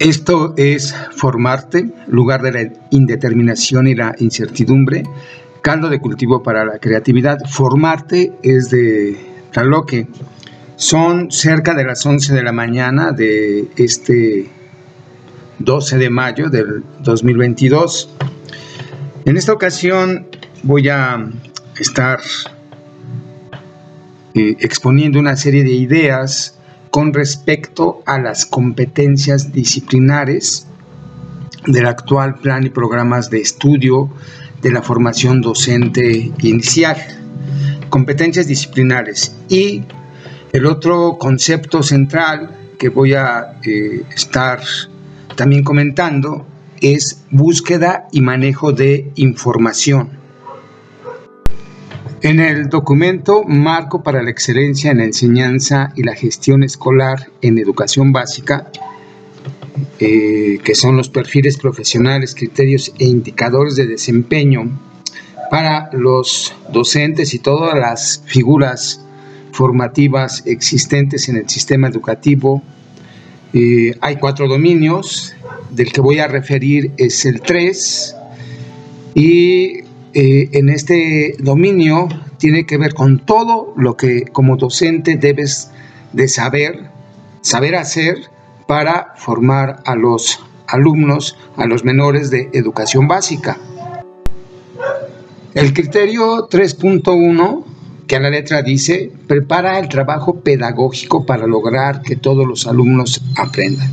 Esto es formarte, lugar de la indeterminación y la incertidumbre, caldo de cultivo para la creatividad. Formarte es de Taloque. Son cerca de las 11 de la mañana de este 12 de mayo del 2022. En esta ocasión voy a estar eh, exponiendo una serie de ideas con respecto a las competencias disciplinares del actual plan y programas de estudio de la formación docente inicial. Competencias disciplinares. Y el otro concepto central que voy a eh, estar también comentando es búsqueda y manejo de información. En el documento Marco para la Excelencia en la Enseñanza y la Gestión Escolar en Educación Básica, eh, que son los perfiles profesionales, criterios e indicadores de desempeño para los docentes y todas las figuras formativas existentes en el sistema educativo. Eh, hay cuatro dominios, del que voy a referir es el 3, y eh, en este dominio tiene que ver con todo lo que como docente debes de saber, saber hacer para formar a los alumnos, a los menores de educación básica. El criterio 3.1, que a la letra dice, prepara el trabajo pedagógico para lograr que todos los alumnos aprendan.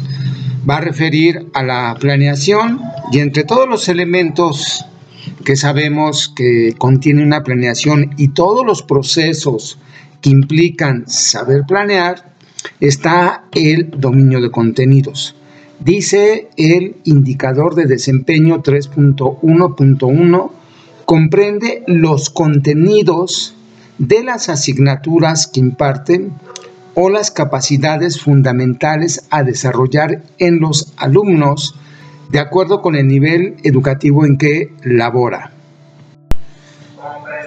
Va a referir a la planeación y entre todos los elementos que sabemos que contiene una planeación y todos los procesos que implican saber planear, está el dominio de contenidos. Dice el indicador de desempeño 3.1.1, comprende los contenidos de las asignaturas que imparten o las capacidades fundamentales a desarrollar en los alumnos de acuerdo con el nivel educativo en que labora.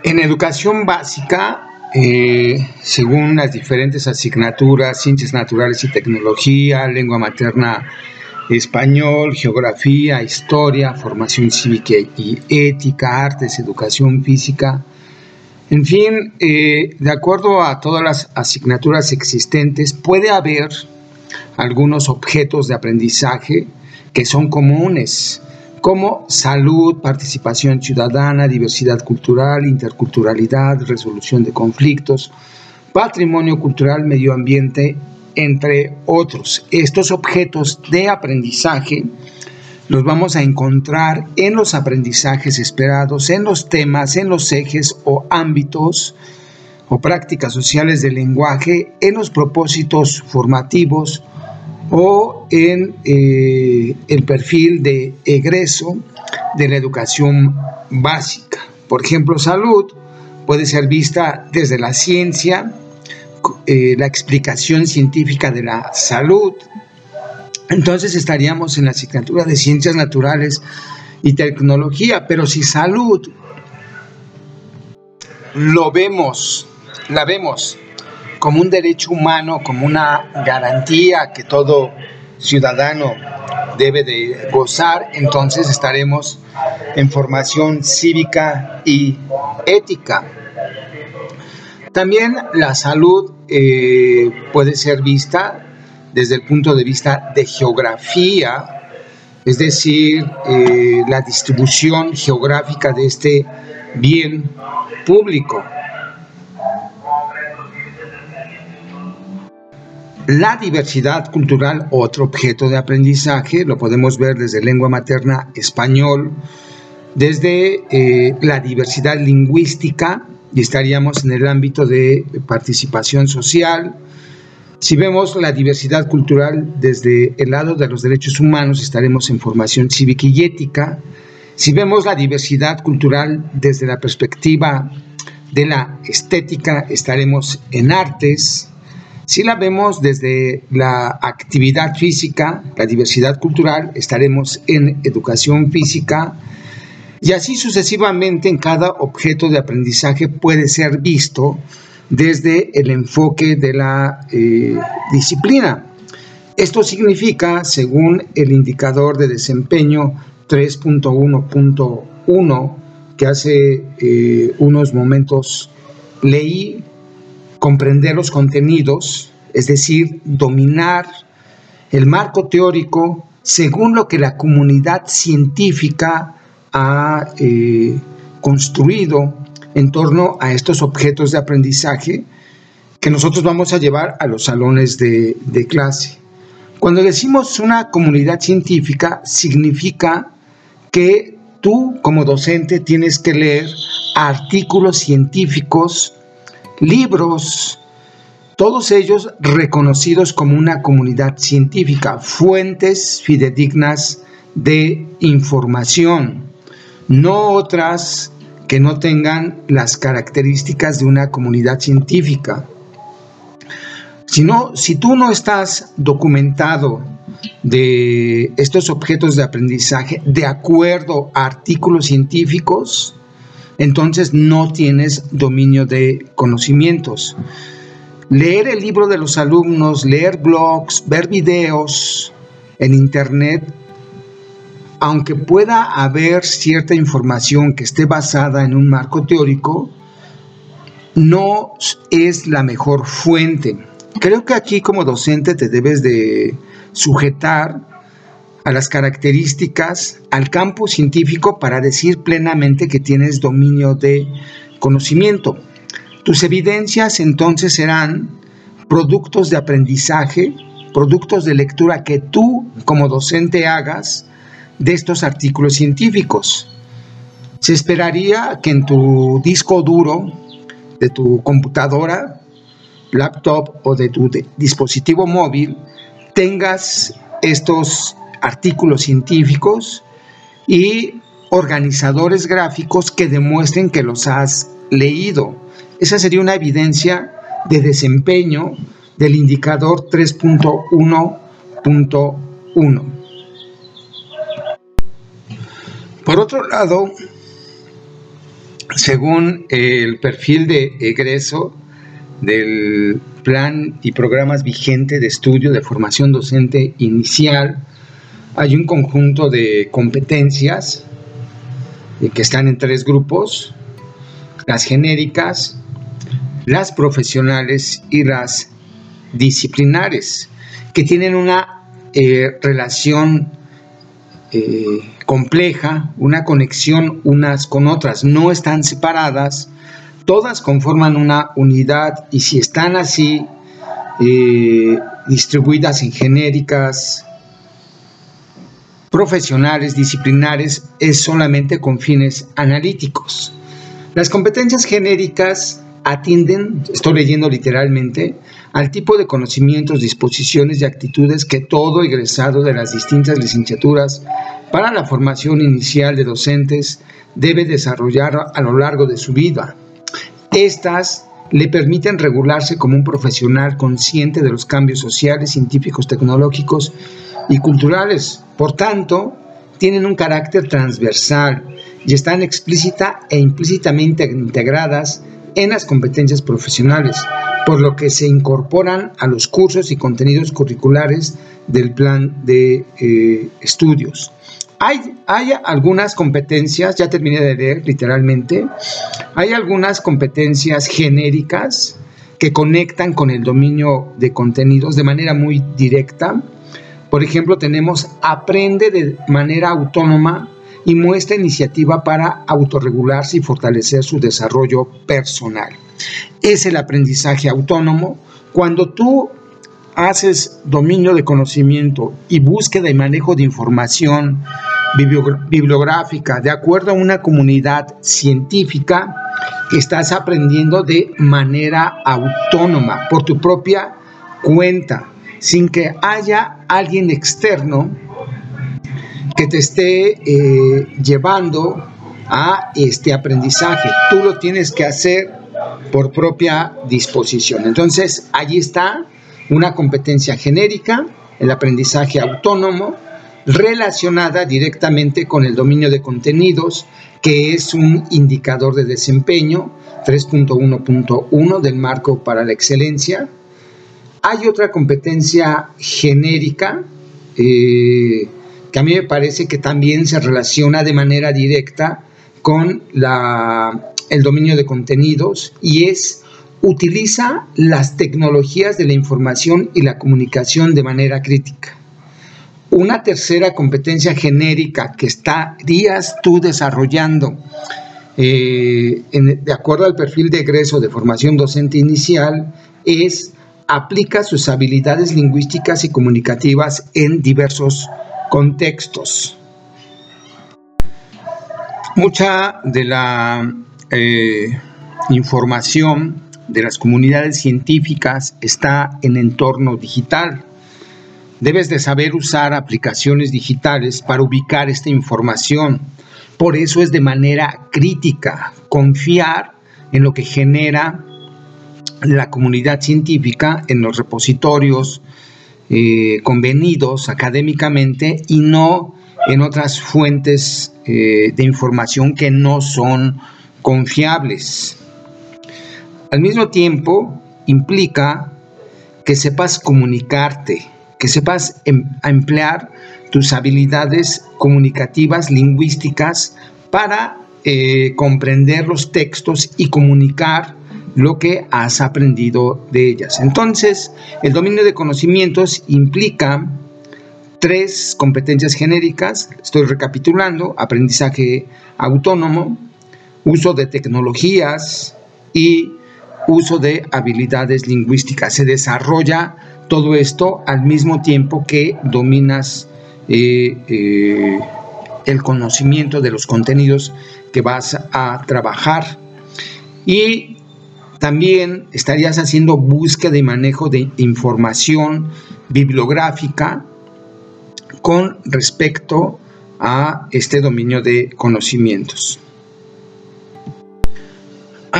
En educación básica, eh, según las diferentes asignaturas, ciencias naturales y tecnología, lengua materna español, geografía, historia, formación cívica y ética, artes, educación física, en fin, eh, de acuerdo a todas las asignaturas existentes, puede haber algunos objetos de aprendizaje que son comunes, como salud, participación ciudadana, diversidad cultural, interculturalidad, resolución de conflictos, patrimonio cultural, medio ambiente, entre otros. Estos objetos de aprendizaje los vamos a encontrar en los aprendizajes esperados, en los temas, en los ejes o ámbitos o prácticas sociales del lenguaje, en los propósitos formativos, o en eh, el perfil de egreso de la educación básica. Por ejemplo, salud puede ser vista desde la ciencia, eh, la explicación científica de la salud. Entonces estaríamos en la asignatura de ciencias naturales y tecnología, pero si salud lo vemos, la vemos como un derecho humano, como una garantía que todo ciudadano debe de gozar, entonces estaremos en formación cívica y ética. También la salud eh, puede ser vista desde el punto de vista de geografía, es decir, eh, la distribución geográfica de este bien público. La diversidad cultural, otro objeto de aprendizaje, lo podemos ver desde lengua materna español, desde eh, la diversidad lingüística, y estaríamos en el ámbito de participación social. Si vemos la diversidad cultural desde el lado de los derechos humanos, estaremos en formación cívica y ética. Si vemos la diversidad cultural desde la perspectiva de la estética, estaremos en artes. Si la vemos desde la actividad física, la diversidad cultural, estaremos en educación física y así sucesivamente en cada objeto de aprendizaje puede ser visto desde el enfoque de la eh, disciplina. Esto significa, según el indicador de desempeño 3.1.1 que hace eh, unos momentos leí, comprender los contenidos, es decir, dominar el marco teórico según lo que la comunidad científica ha eh, construido en torno a estos objetos de aprendizaje que nosotros vamos a llevar a los salones de, de clase. Cuando decimos una comunidad científica, significa que tú como docente tienes que leer artículos científicos, libros, todos ellos reconocidos como una comunidad científica, fuentes fidedignas de información, no otras que no tengan las características de una comunidad científica. Si, si tú no estás documentado de estos objetos de aprendizaje de acuerdo a artículos científicos, entonces no tienes dominio de conocimientos. Leer el libro de los alumnos, leer blogs, ver videos en internet, aunque pueda haber cierta información que esté basada en un marco teórico, no es la mejor fuente. Creo que aquí como docente te debes de sujetar a las características, al campo científico para decir plenamente que tienes dominio de conocimiento. Tus evidencias entonces serán productos de aprendizaje, productos de lectura que tú como docente hagas de estos artículos científicos. Se esperaría que en tu disco duro de tu computadora, laptop o de tu dispositivo móvil tengas estos artículos científicos y organizadores gráficos que demuestren que los has leído. Esa sería una evidencia de desempeño del indicador 3.1.1. Por otro lado, según el perfil de egreso del plan y programas vigente de estudio de formación docente inicial, hay un conjunto de competencias eh, que están en tres grupos, las genéricas, las profesionales y las disciplinares, que tienen una eh, relación eh, compleja, una conexión unas con otras, no están separadas, todas conforman una unidad y si están así distribuidas en genéricas, profesionales, disciplinares, es solamente con fines analíticos. Las competencias genéricas atienden, estoy leyendo literalmente, al tipo de conocimientos, disposiciones y actitudes que todo egresado de las distintas licenciaturas para la formación inicial de docentes debe desarrollar a lo largo de su vida. Estas le permiten regularse como un profesional consciente de los cambios sociales, científicos, tecnológicos y culturales. Por tanto, tienen un carácter transversal y están explícita e implícitamente integradas en las competencias profesionales, por lo que se incorporan a los cursos y contenidos curriculares del plan de eh, estudios. Hay, algunas competencias, ya terminé de leer literalmente, hay algunas competencias genéricas que conectan con el dominio de contenidos de manera muy directa. Por ejemplo, tenemos aprende de manera autónoma y muestra iniciativa para autorregularse y fortalecer su desarrollo personal. Es el aprendizaje autónomo cuando tú haces dominio de conocimiento y búsqueda y manejo de información bibliográfica de acuerdo a una comunidad científica, estás aprendiendo de manera autónoma, por tu propia cuenta, sin que haya alguien externo que te esté eh, llevando a este aprendizaje. Tú lo tienes que hacer por propia disposición. Entonces, allí está una competencia genérica, el aprendizaje autónomo, relacionada directamente con el dominio de contenidos, que es un indicador de desempeño 3.1.1 del marco para la excelencia. Hay otra competencia genérica eh, que a mí me parece que también se relaciona de manera directa con la, el dominio de contenidos y es utiliza las tecnologías de la información y la comunicación de manera crítica. Una tercera competencia genérica que estarías tú desarrollando eh, de acuerdo al perfil de egreso de formación docente inicial es aplica sus habilidades lingüísticas y comunicativas en diversos contextos. Mucha de la eh, información de las comunidades científicas está en entorno digital. Debes de saber usar aplicaciones digitales para ubicar esta información. Por eso es de manera crítica confiar en lo que genera la comunidad científica en los repositorios eh, convenidos académicamente y no en otras fuentes eh, de información que no son confiables. Al mismo tiempo, implica que sepas comunicarte, que sepas em, emplear tus habilidades comunicativas, lingüísticas, para eh, comprender los textos y comunicar lo que has aprendido de ellas. Entonces, el dominio de conocimientos implica tres competencias genéricas, estoy recapitulando, aprendizaje autónomo, uso de tecnologías y uso de habilidades lingüísticas. Se desarrolla todo esto al mismo tiempo que dominas eh, eh, el conocimiento de los contenidos que vas a trabajar. Y también estarías haciendo búsqueda y manejo de información bibliográfica con respecto a este dominio de conocimientos.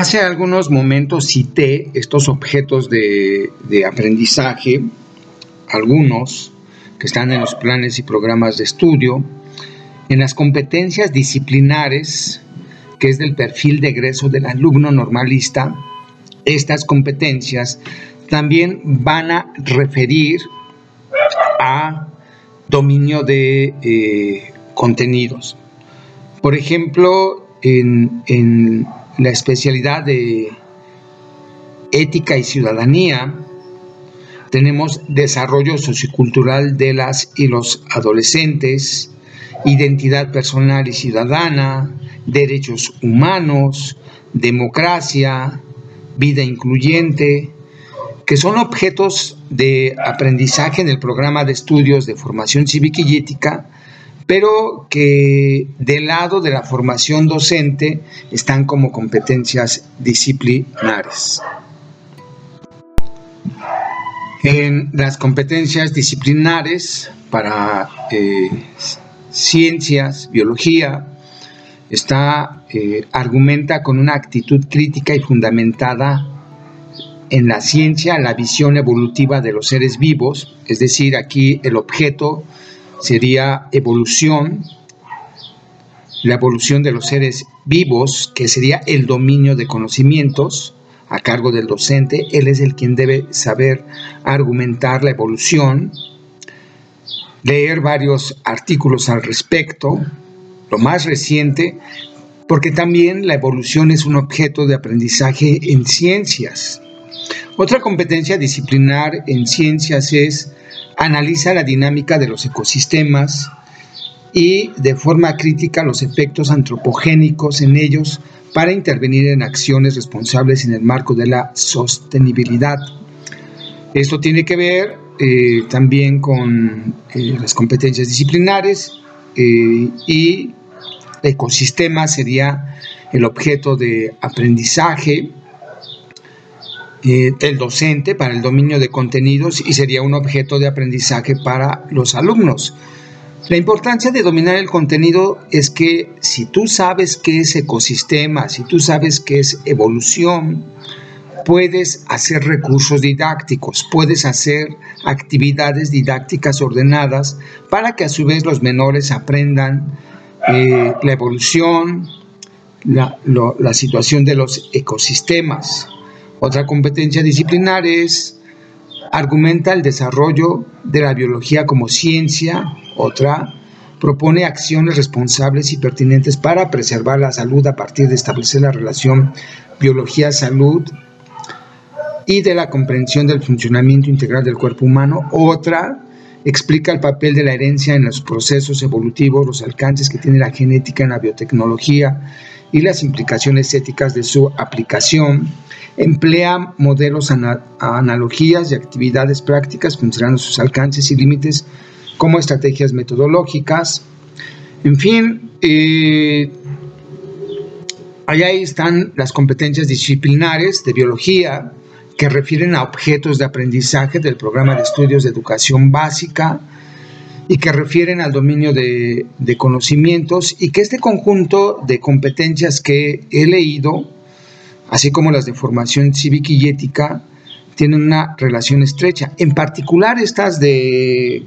Hace algunos momentos cité estos objetos de, aprendizaje, algunos que están en los planes y programas de estudio, en las competencias disciplinares, que es del perfil de egreso del alumno normalista, estas competencias también van a referir a dominio de eh, contenidos. Por ejemplo, en, la especialidad de ética y ciudadanía, tenemos desarrollo sociocultural de las y los adolescentes, identidad personal y ciudadana, derechos humanos, democracia, vida incluyente, que son objetos de aprendizaje en el programa de estudios de formación cívica y ética, pero que del lado de la formación docente están como competencias disciplinares. En las competencias disciplinares para eh, ciencias, biología, está, eh, argumenta con una actitud crítica y fundamentada en la ciencia la visión evolutiva de los seres vivos, es decir, aquí el objeto sería evolución, la evolución de los seres vivos, que sería el dominio de conocimientos a cargo del docente, él es el quien debe saber argumentar la evolución, leer varios artículos al respecto, lo más reciente, porque también la evolución es un objeto de aprendizaje en ciencias. Otra competencia disciplinar en ciencias es analiza la dinámica de los ecosistemas y de forma crítica los efectos antropogénicos en ellos para intervenir en acciones responsables en el marco de la sostenibilidad. Esto tiene que ver eh, también con eh, las competencias disciplinares eh, y ecosistema sería el objeto de aprendizaje eh, el docente para el dominio de contenidos y sería un objeto de aprendizaje para los alumnos. La importancia de dominar el contenido es que si tú sabes qué es ecosistema, si tú sabes qué es evolución, puedes hacer recursos didácticos, puedes hacer actividades didácticas ordenadas para que a su vez los menores aprendan eh, la evolución, la, situación de los ecosistemas. Otra competencia disciplinar es argumenta el desarrollo de la biología como ciencia, otra propone acciones responsables y pertinentes para preservar la salud a partir de establecer la relación biología-salud y de la comprensión del funcionamiento integral del cuerpo humano. Otra explica el papel de la herencia en los procesos evolutivos, los alcances que tiene la genética en la biotecnología y las implicaciones éticas de su aplicación. Emplea modelos, analogías y actividades prácticas considerando sus alcances y límites como estrategias metodológicas. En fin, eh, allá están las competencias disciplinares de biología que refieren a objetos de aprendizaje del programa de estudios de educación básica y que refieren al dominio de conocimientos y que este conjunto de competencias que he leído, así como las de formación cívica y ética, tienen una relación estrecha. En particular estas de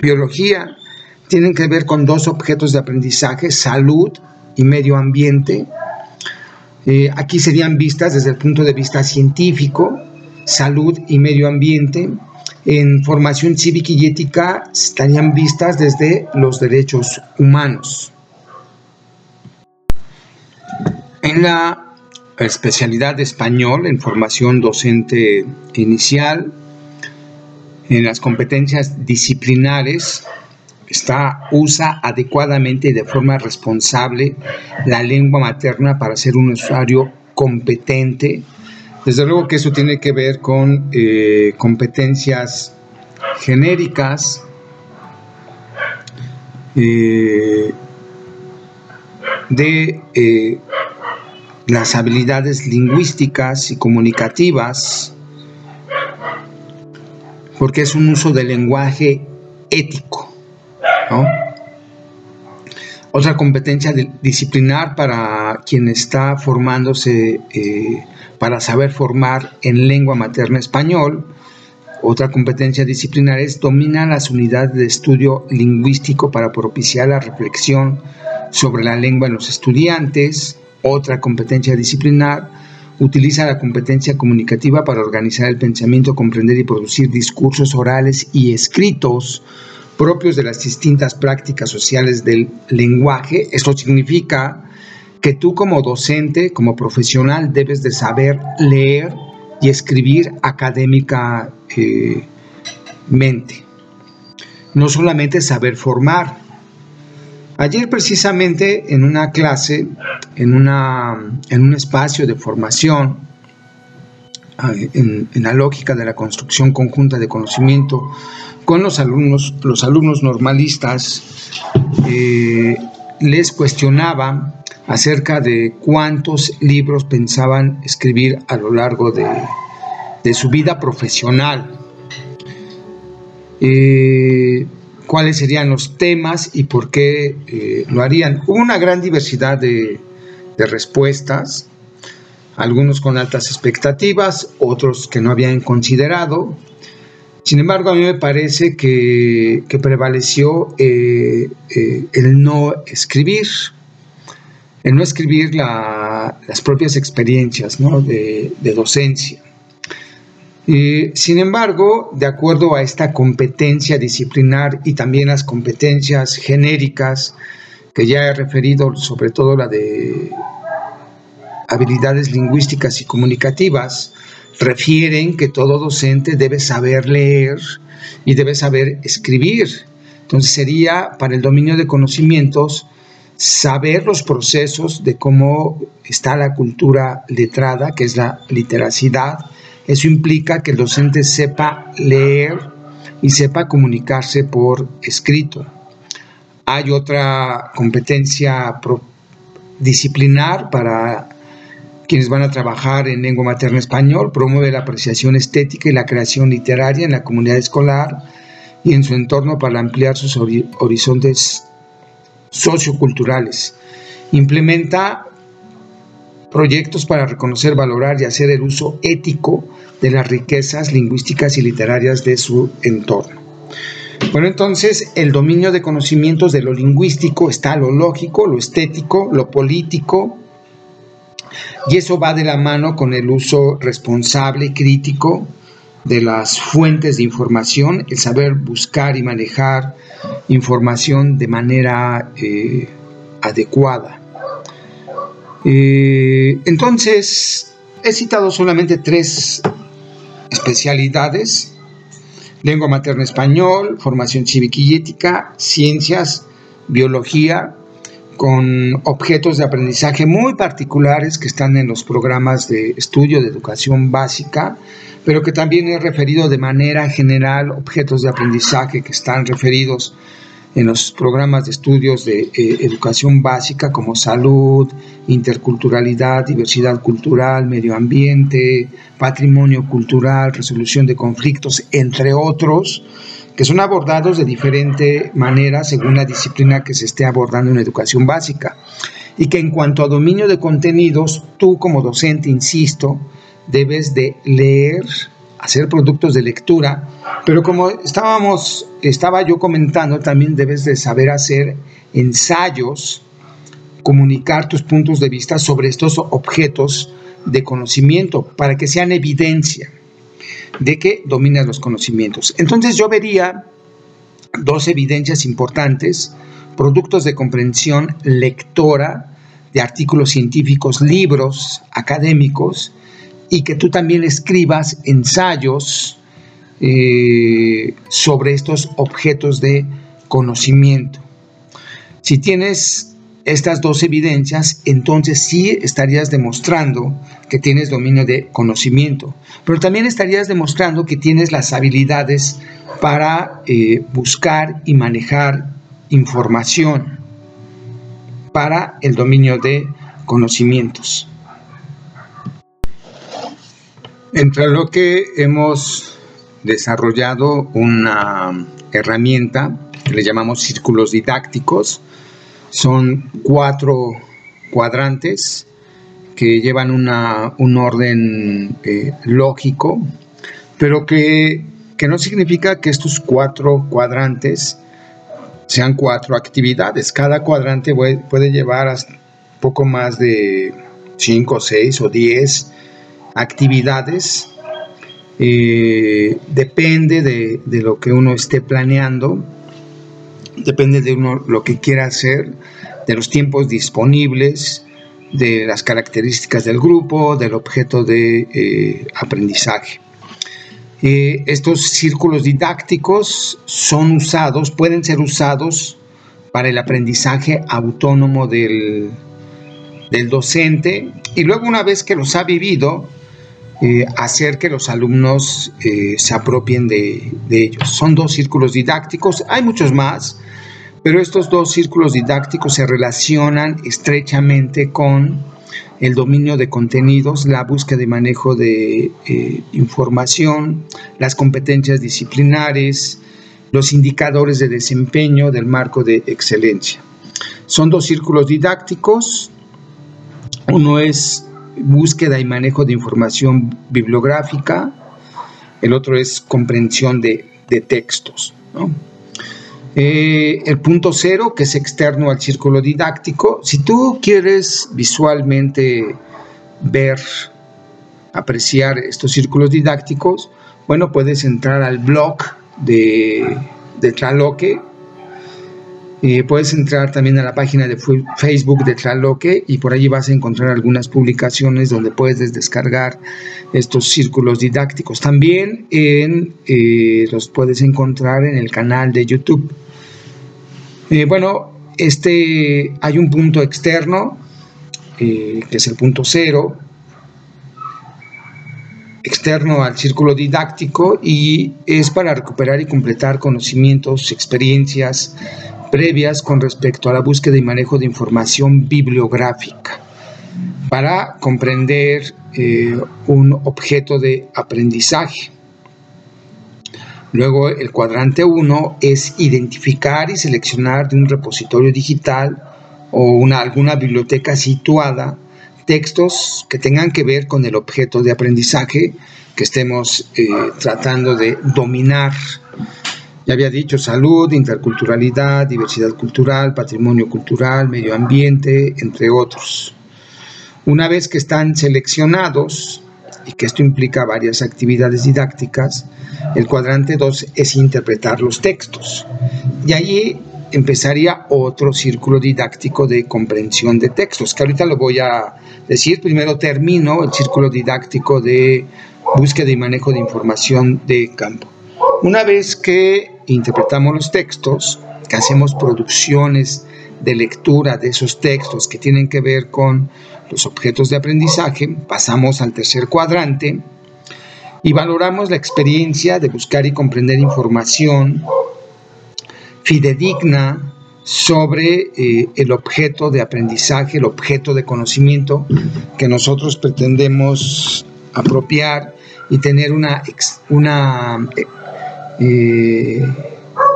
biología tienen que ver con dos objetos de aprendizaje, salud y medio ambiente. Eh, aquí serían vistas desde el punto de vista científico, salud y medio ambiente. En formación cívica y ética estarían vistas desde los derechos humanos. En la especialidad de español, en formación docente inicial, en las competencias disciplinares, está, usa adecuadamente y de forma responsable la lengua materna para ser un usuario competente. Desde luego que eso tiene que ver con eh, competencias genéricas, eh, de eh, las habilidades lingüísticas y comunicativas, porque es un uso del lenguaje ético. Otra competencia disciplinar para quien está formándose eh, para saber formar en lengua materna español. Otra competencia disciplinar es dominar las unidades de estudio lingüístico para propiciar la reflexión sobre la lengua en los estudiantes. Otra competencia disciplinar Utiliza la competencia comunicativa para organizar el pensamiento, comprender y producir discursos orales y escritos propios de las distintas prácticas sociales del lenguaje. Esto significa que tú como docente, como profesional, debes de saber leer y escribir académicamente. No solamente saber formar, Ayer precisamente en una clase, en, una, en un espacio de formación, ah, en, la lógica de la construcción conjunta de conocimiento, con los alumnos, los alumnos normalistas, eh, les cuestionaba acerca de cuántos libros pensaban escribir a lo largo de, su vida profesional. Eh, cuáles serían los temas y por qué eh, lo harían. Hubo una gran diversidad de, respuestas, algunos con altas expectativas, otros que no habían considerado. Sin embargo, a mí me parece que, prevaleció eh, eh, el no escribir, el no escribir las propias experiencias de, de docencia sin embargo, de acuerdo a esta competencia disciplinar y también las competencias genéricas que ya he referido, sobre todo la de habilidades lingüísticas y comunicativas, refieren que todo docente debe saber leer y debe saber escribir. Entonces sería para el dominio de conocimientos saber los procesos de cómo está la cultura letrada, que es la literacidad, eso implica que el docente sepa leer y sepa comunicarse por escrito. Hay otra competencia disciplinar para quienes van a trabajar en lengua materna español, promueve la apreciación estética y la creación literaria en la comunidad escolar y en su entorno para ampliar sus horizontes socioculturales. Implementa proyectos para reconocer, valorar y hacer el uso ético de las riquezas lingüísticas y literarias de su entorno. Bueno, entonces el dominio de conocimientos de lo lingüístico está lo lógico, lo estético, lo político Y eso va de la mano con el uso responsable y crítico de las fuentes de información, el saber buscar y manejar información de manera eh, adecuada. Eh, entonces, he citado solamente tres especialidades, lengua materna español, formación cívica y ética, ciencias, biología con objetos de aprendizaje muy particulares que están en los programas de estudio de educación básica, pero que también he referido de manera general objetos de aprendizaje que están referidos en los programas de estudios de eh, educación básica como salud, interculturalidad, diversidad cultural, medio ambiente, patrimonio cultural, resolución de conflictos, entre otros, que son abordados de diferente manera según la disciplina que se esté abordando en educación básica. Y que en cuanto a dominio de contenidos, tú como docente, insisto, debes de leer, hacer productos de lectura, pero como estábamos, estaba yo comentando, también debes de saber hacer ensayos, comunicar tus puntos de vista sobre estos objetos de conocimiento para que sean evidencia de que dominas los conocimientos. Entonces yo vería dos evidencias importantes, productos de comprensión lectora de artículos científicos, libros académicos, y que tú también escribas ensayos eh, sobre estos objetos de conocimiento. Si tienes estas dos evidencias, entonces sí estarías demostrando que tienes dominio de conocimiento, pero también estarías demostrando que tienes las habilidades para eh, buscar y manejar información para el dominio de conocimientos. Entre lo que hemos desarrollado una herramienta que le llamamos círculos didácticos, son cuatro cuadrantes que llevan un orden eh, lógico, pero que, no significa que estos cuatro cuadrantes sean cuatro actividades. Cada cuadrante puede, llevar poco más de cinco, seis o diez actividades. Eh, depende de, de, lo que uno esté planeando depende de uno lo que quiera hacer, de los tiempos disponibles, de las características del grupo, del objeto de eh, aprendizaje. Eh, estos círculos didácticos son usados, pueden ser usados para el aprendizaje autónomo del, del docente y luego una vez que los ha vivido, eh, hacer que los alumnos se apropien de, de, ellos. Son dos círculos didácticos, hay muchos más, pero estos dos círculos didácticos se relacionan estrechamente con el dominio de contenidos, la búsqueda y manejo de eh, información, las competencias disciplinares, los indicadores de desempeño del marco de excelencia. Son dos círculos didácticos. Uno es búsqueda y manejo de información bibliográfica, el otro es comprensión de, de textos. Eh, el punto cero, que es externo al círculo didáctico. Si tú quieres visualmente ver, apreciar estos círculos didácticos, bueno, puedes entrar al blog de, de Tlaloque. Eh, puedes entrar también a la página de Facebook de Tlaloque y por allí vas a encontrar algunas publicaciones donde puedes descargar estos círculos didácticos. También eh, los puedes encontrar en el canal de YouTube. Eh, bueno, este, hay un punto externo, que es el punto cero, externo al círculo didáctico y es para recuperar y completar conocimientos, experiencias previas con respecto a la búsqueda y manejo de información bibliográfica para comprender eh, un objeto de aprendizaje. Luego el cuadrante 1 es identificar y seleccionar de un repositorio digital o una, alguna biblioteca situada textos que tengan que ver con el objeto de aprendizaje que estemos eh, tratando de dominar. Ya había dicho salud, interculturalidad, diversidad cultural, patrimonio cultural, medio ambiente, entre otros. Una vez que están seleccionados, y que esto implica varias actividades didácticas, el cuadrante 2 es interpretar los textos. Y allí empezaría otro círculo didáctico de comprensión de textos, que ahorita lo voy a decir. Primero termino el círculo didáctico de búsqueda y manejo de información de campo. Una vez que interpretamos los textos, que hacemos producciones de lectura de esos textos que tienen que ver con los objetos de aprendizaje, pasamos al tercer cuadrante y valoramos la experiencia de buscar y comprender información fidedigna sobre eh, el objeto de aprendizaje, el objeto de conocimiento que nosotros pretendemos apropiar y tener una, una eh,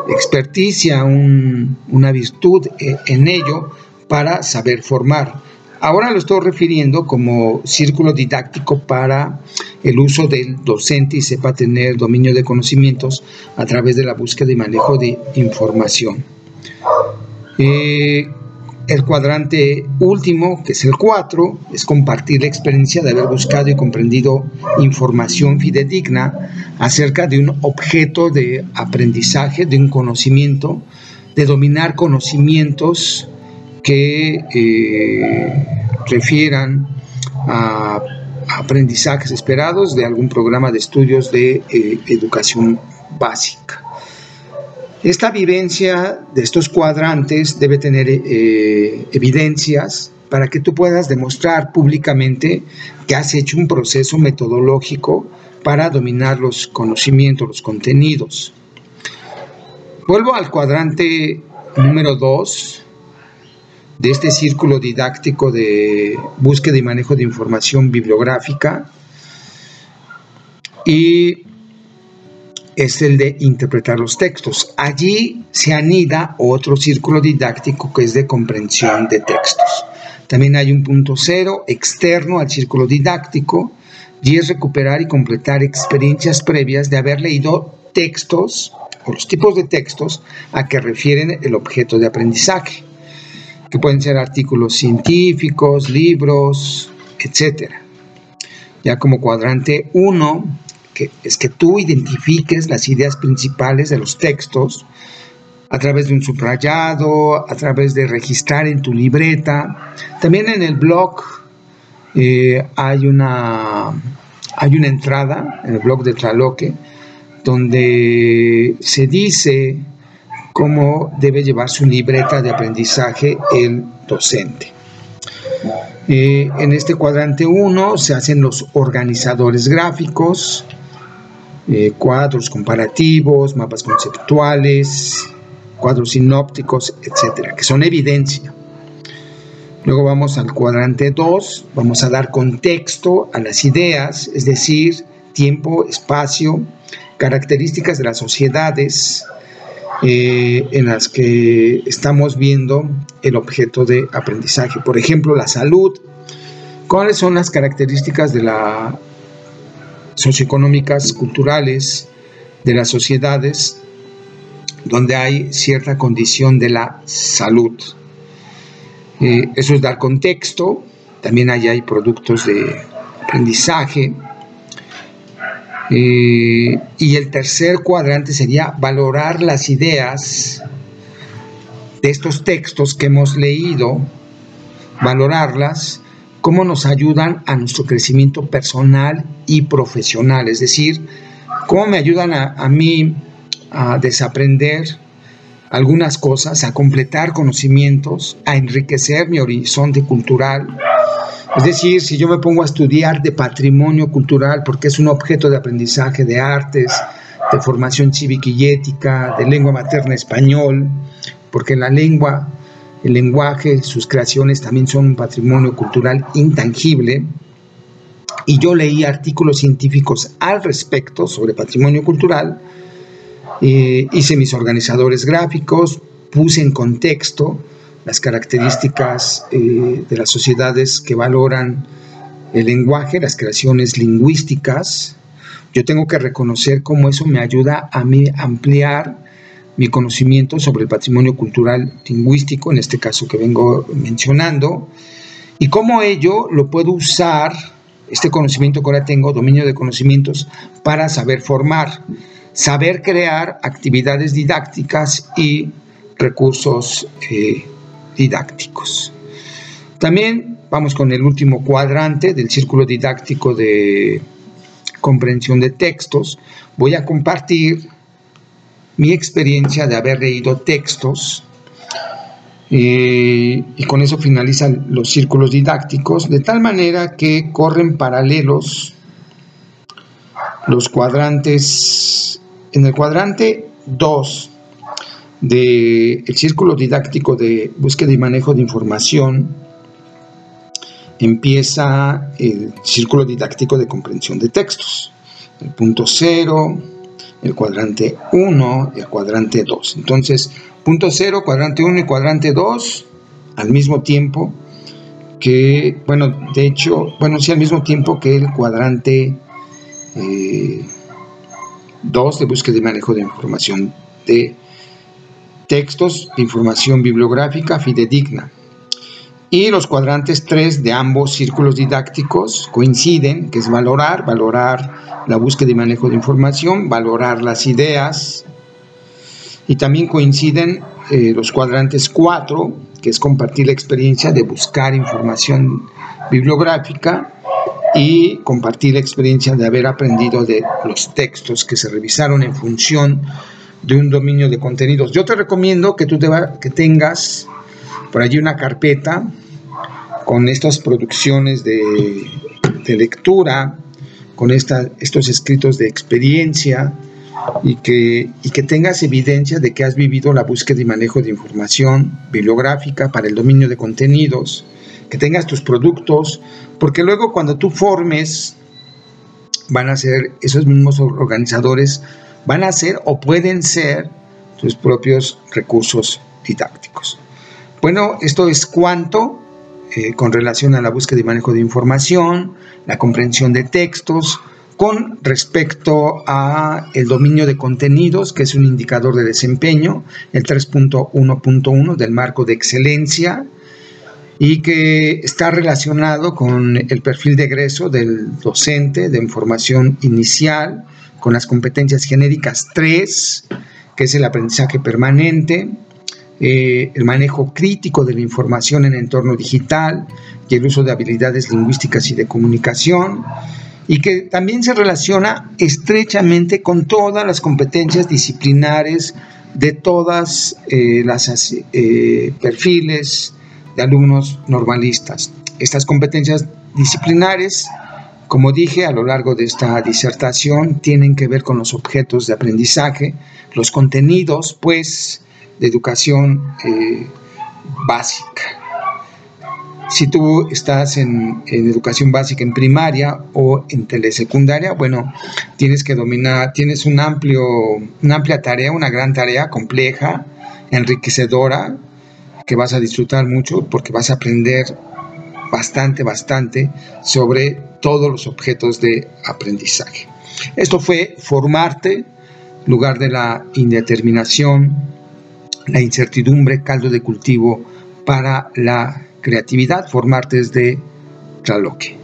experticia, una virtud eh, en ello para saber formar. Ahora lo estoy refiriendo como círculo didáctico para el uso del docente y sepa tener dominio de conocimientos a través de la búsqueda y manejo de información. Eh, el cuadrante último, que es el 4, es compartir la experiencia de haber buscado y comprendido información fidedigna acerca de un objeto de aprendizaje, de un conocimiento, de dominar conocimientos que eh, refieran a aprendizajes esperados de algún programa de estudios de eh, educación básica. Esta vivencia de estos cuadrantes debe tener eh, evidencias para que tú puedas demostrar públicamente que has hecho un proceso metodológico para dominar los conocimientos, los contenidos. Vuelvo al cuadrante número 2, de este círculo didáctico de búsqueda y manejo de información bibliográfica y es el de interpretar los textos. Allí se anida otro círculo didáctico que es de comprensión de textos. También hay un punto cero externo al círculo didáctico y es recuperar y completar experiencias previas de haber leído textos o los tipos de textos a que refieren el objeto de aprendizaje que pueden ser artículos científicos, libros, etc. Ya como cuadrante 1, es que tú identifiques las ideas principales de los textos a través de un subrayado, a través de registrar en tu libreta. También en el blog eh, hay, una, hay una entrada, en el blog de Traloque, donde se dice cómo debe llevar su libreta de aprendizaje el docente. Eh, en este cuadrante 1 se hacen los organizadores gráficos, eh, cuadros comparativos, mapas conceptuales, cuadros sinópticos, etcétera, que son evidencia. Luego vamos al cuadrante 2, vamos a dar contexto a las ideas, es decir, tiempo, espacio, características de las sociedades, eh, en las que estamos viendo el objeto de aprendizaje. Por ejemplo, la salud. ¿Cuáles son las características de las socioeconómicas, culturales de las sociedades donde hay cierta condición de la salud? Eh, eso es dar contexto. También hay, hay productos de aprendizaje eh, y el tercer cuadrante sería valorar las ideas de estos textos que hemos leído, valorarlas, cómo nos ayudan a nuestro crecimiento personal y profesional, es decir, cómo me ayudan a, a mí a desaprender algunas cosas, a completar conocimientos, a enriquecer mi horizonte cultural, es decir, si yo me pongo a estudiar de patrimonio cultural, porque es un objeto de aprendizaje de artes, de formación cívica y ética, de lengua materna español, porque la lengua, el lenguaje, sus creaciones también son un patrimonio cultural intangible, y yo leí artículos científicos al respecto sobre patrimonio cultural, eh, hice mis organizadores gráficos, puse en contexto las características eh, de las sociedades que valoran el lenguaje, las creaciones lingüísticas. Yo tengo que reconocer cómo eso me ayuda a mí ampliar mi conocimiento sobre el patrimonio cultural lingüístico, en este caso que vengo mencionando, y cómo ello lo puedo usar, este conocimiento que ahora tengo, dominio de conocimientos, para saber formar, saber crear actividades didácticas y recursos eh, didácticos. También vamos con el último cuadrante del círculo didáctico de comprensión de textos. Voy a compartir mi experiencia de haber leído textos eh, y con eso finalizan los círculos didácticos, de tal manera que corren paralelos los cuadrantes. En el cuadrante 2 del círculo didáctico de búsqueda y manejo de información, empieza el círculo didáctico de comprensión de textos. El punto 0, el cuadrante 1 y el cuadrante 2. Entonces, punto 0, cuadrante 1 y cuadrante 2 al mismo tiempo que, bueno, de hecho, bueno, sí al mismo tiempo que el cuadrante 2 eh, de búsqueda y manejo de información de textos de información bibliográfica fidedigna. Y los cuadrantes 3 de ambos círculos didácticos coinciden, que es valorar, valorar la búsqueda y manejo de información, valorar las ideas. Y también coinciden eh, los cuadrantes 4, que es compartir la experiencia de buscar información bibliográfica y compartir la experiencia de haber aprendido de los textos que se revisaron en función de un dominio de contenidos. Yo te recomiendo que tú que tengas por allí una carpeta con estas producciones de, lectura, con estos escritos de experiencia y que, y que tengas evidencia de que has vivido la búsqueda y manejo de información bibliográfica para el dominio de contenidos, que tengas tus productos, porque luego cuando tú formes, van a ser esos mismos organizadores, van a ser o pueden ser tus propios recursos didácticos. Bueno, esto es cuanto eh, con relación a la búsqueda y manejo de información, la comprensión de textos, con respecto a el dominio de contenidos, que es un indicador de desempeño, el 3.1.1 del marco de excelencia, y que está relacionado con el perfil de egreso del docente de información inicial, con las competencias genéricas 3, que es el aprendizaje permanente, eh, el manejo crítico de la información en entorno digital y el uso de habilidades lingüísticas y de comunicación, y que también se relaciona estrechamente con todas las competencias disciplinares de todas eh, las eh, perfiles de alumnos normalistas. Estas competencias disciplinares, como dije a lo largo de esta disertación, tienen que ver con los objetos de aprendizaje, los contenidos, pues, de educación eh, básica. Si tú estás en, educación básica en primaria o en telesecundaria, bueno, tienes que dominar, tienes un amplio, una amplia tarea, una gran tarea compleja, enriquecedora, que vas a disfrutar mucho porque vas a aprender bastante, bastante sobre todos los objetos de aprendizaje. Esto fue formarte, lugar de la indeterminación, la incertidumbre, caldo de cultivo para la creatividad, formar desde Tlaloque.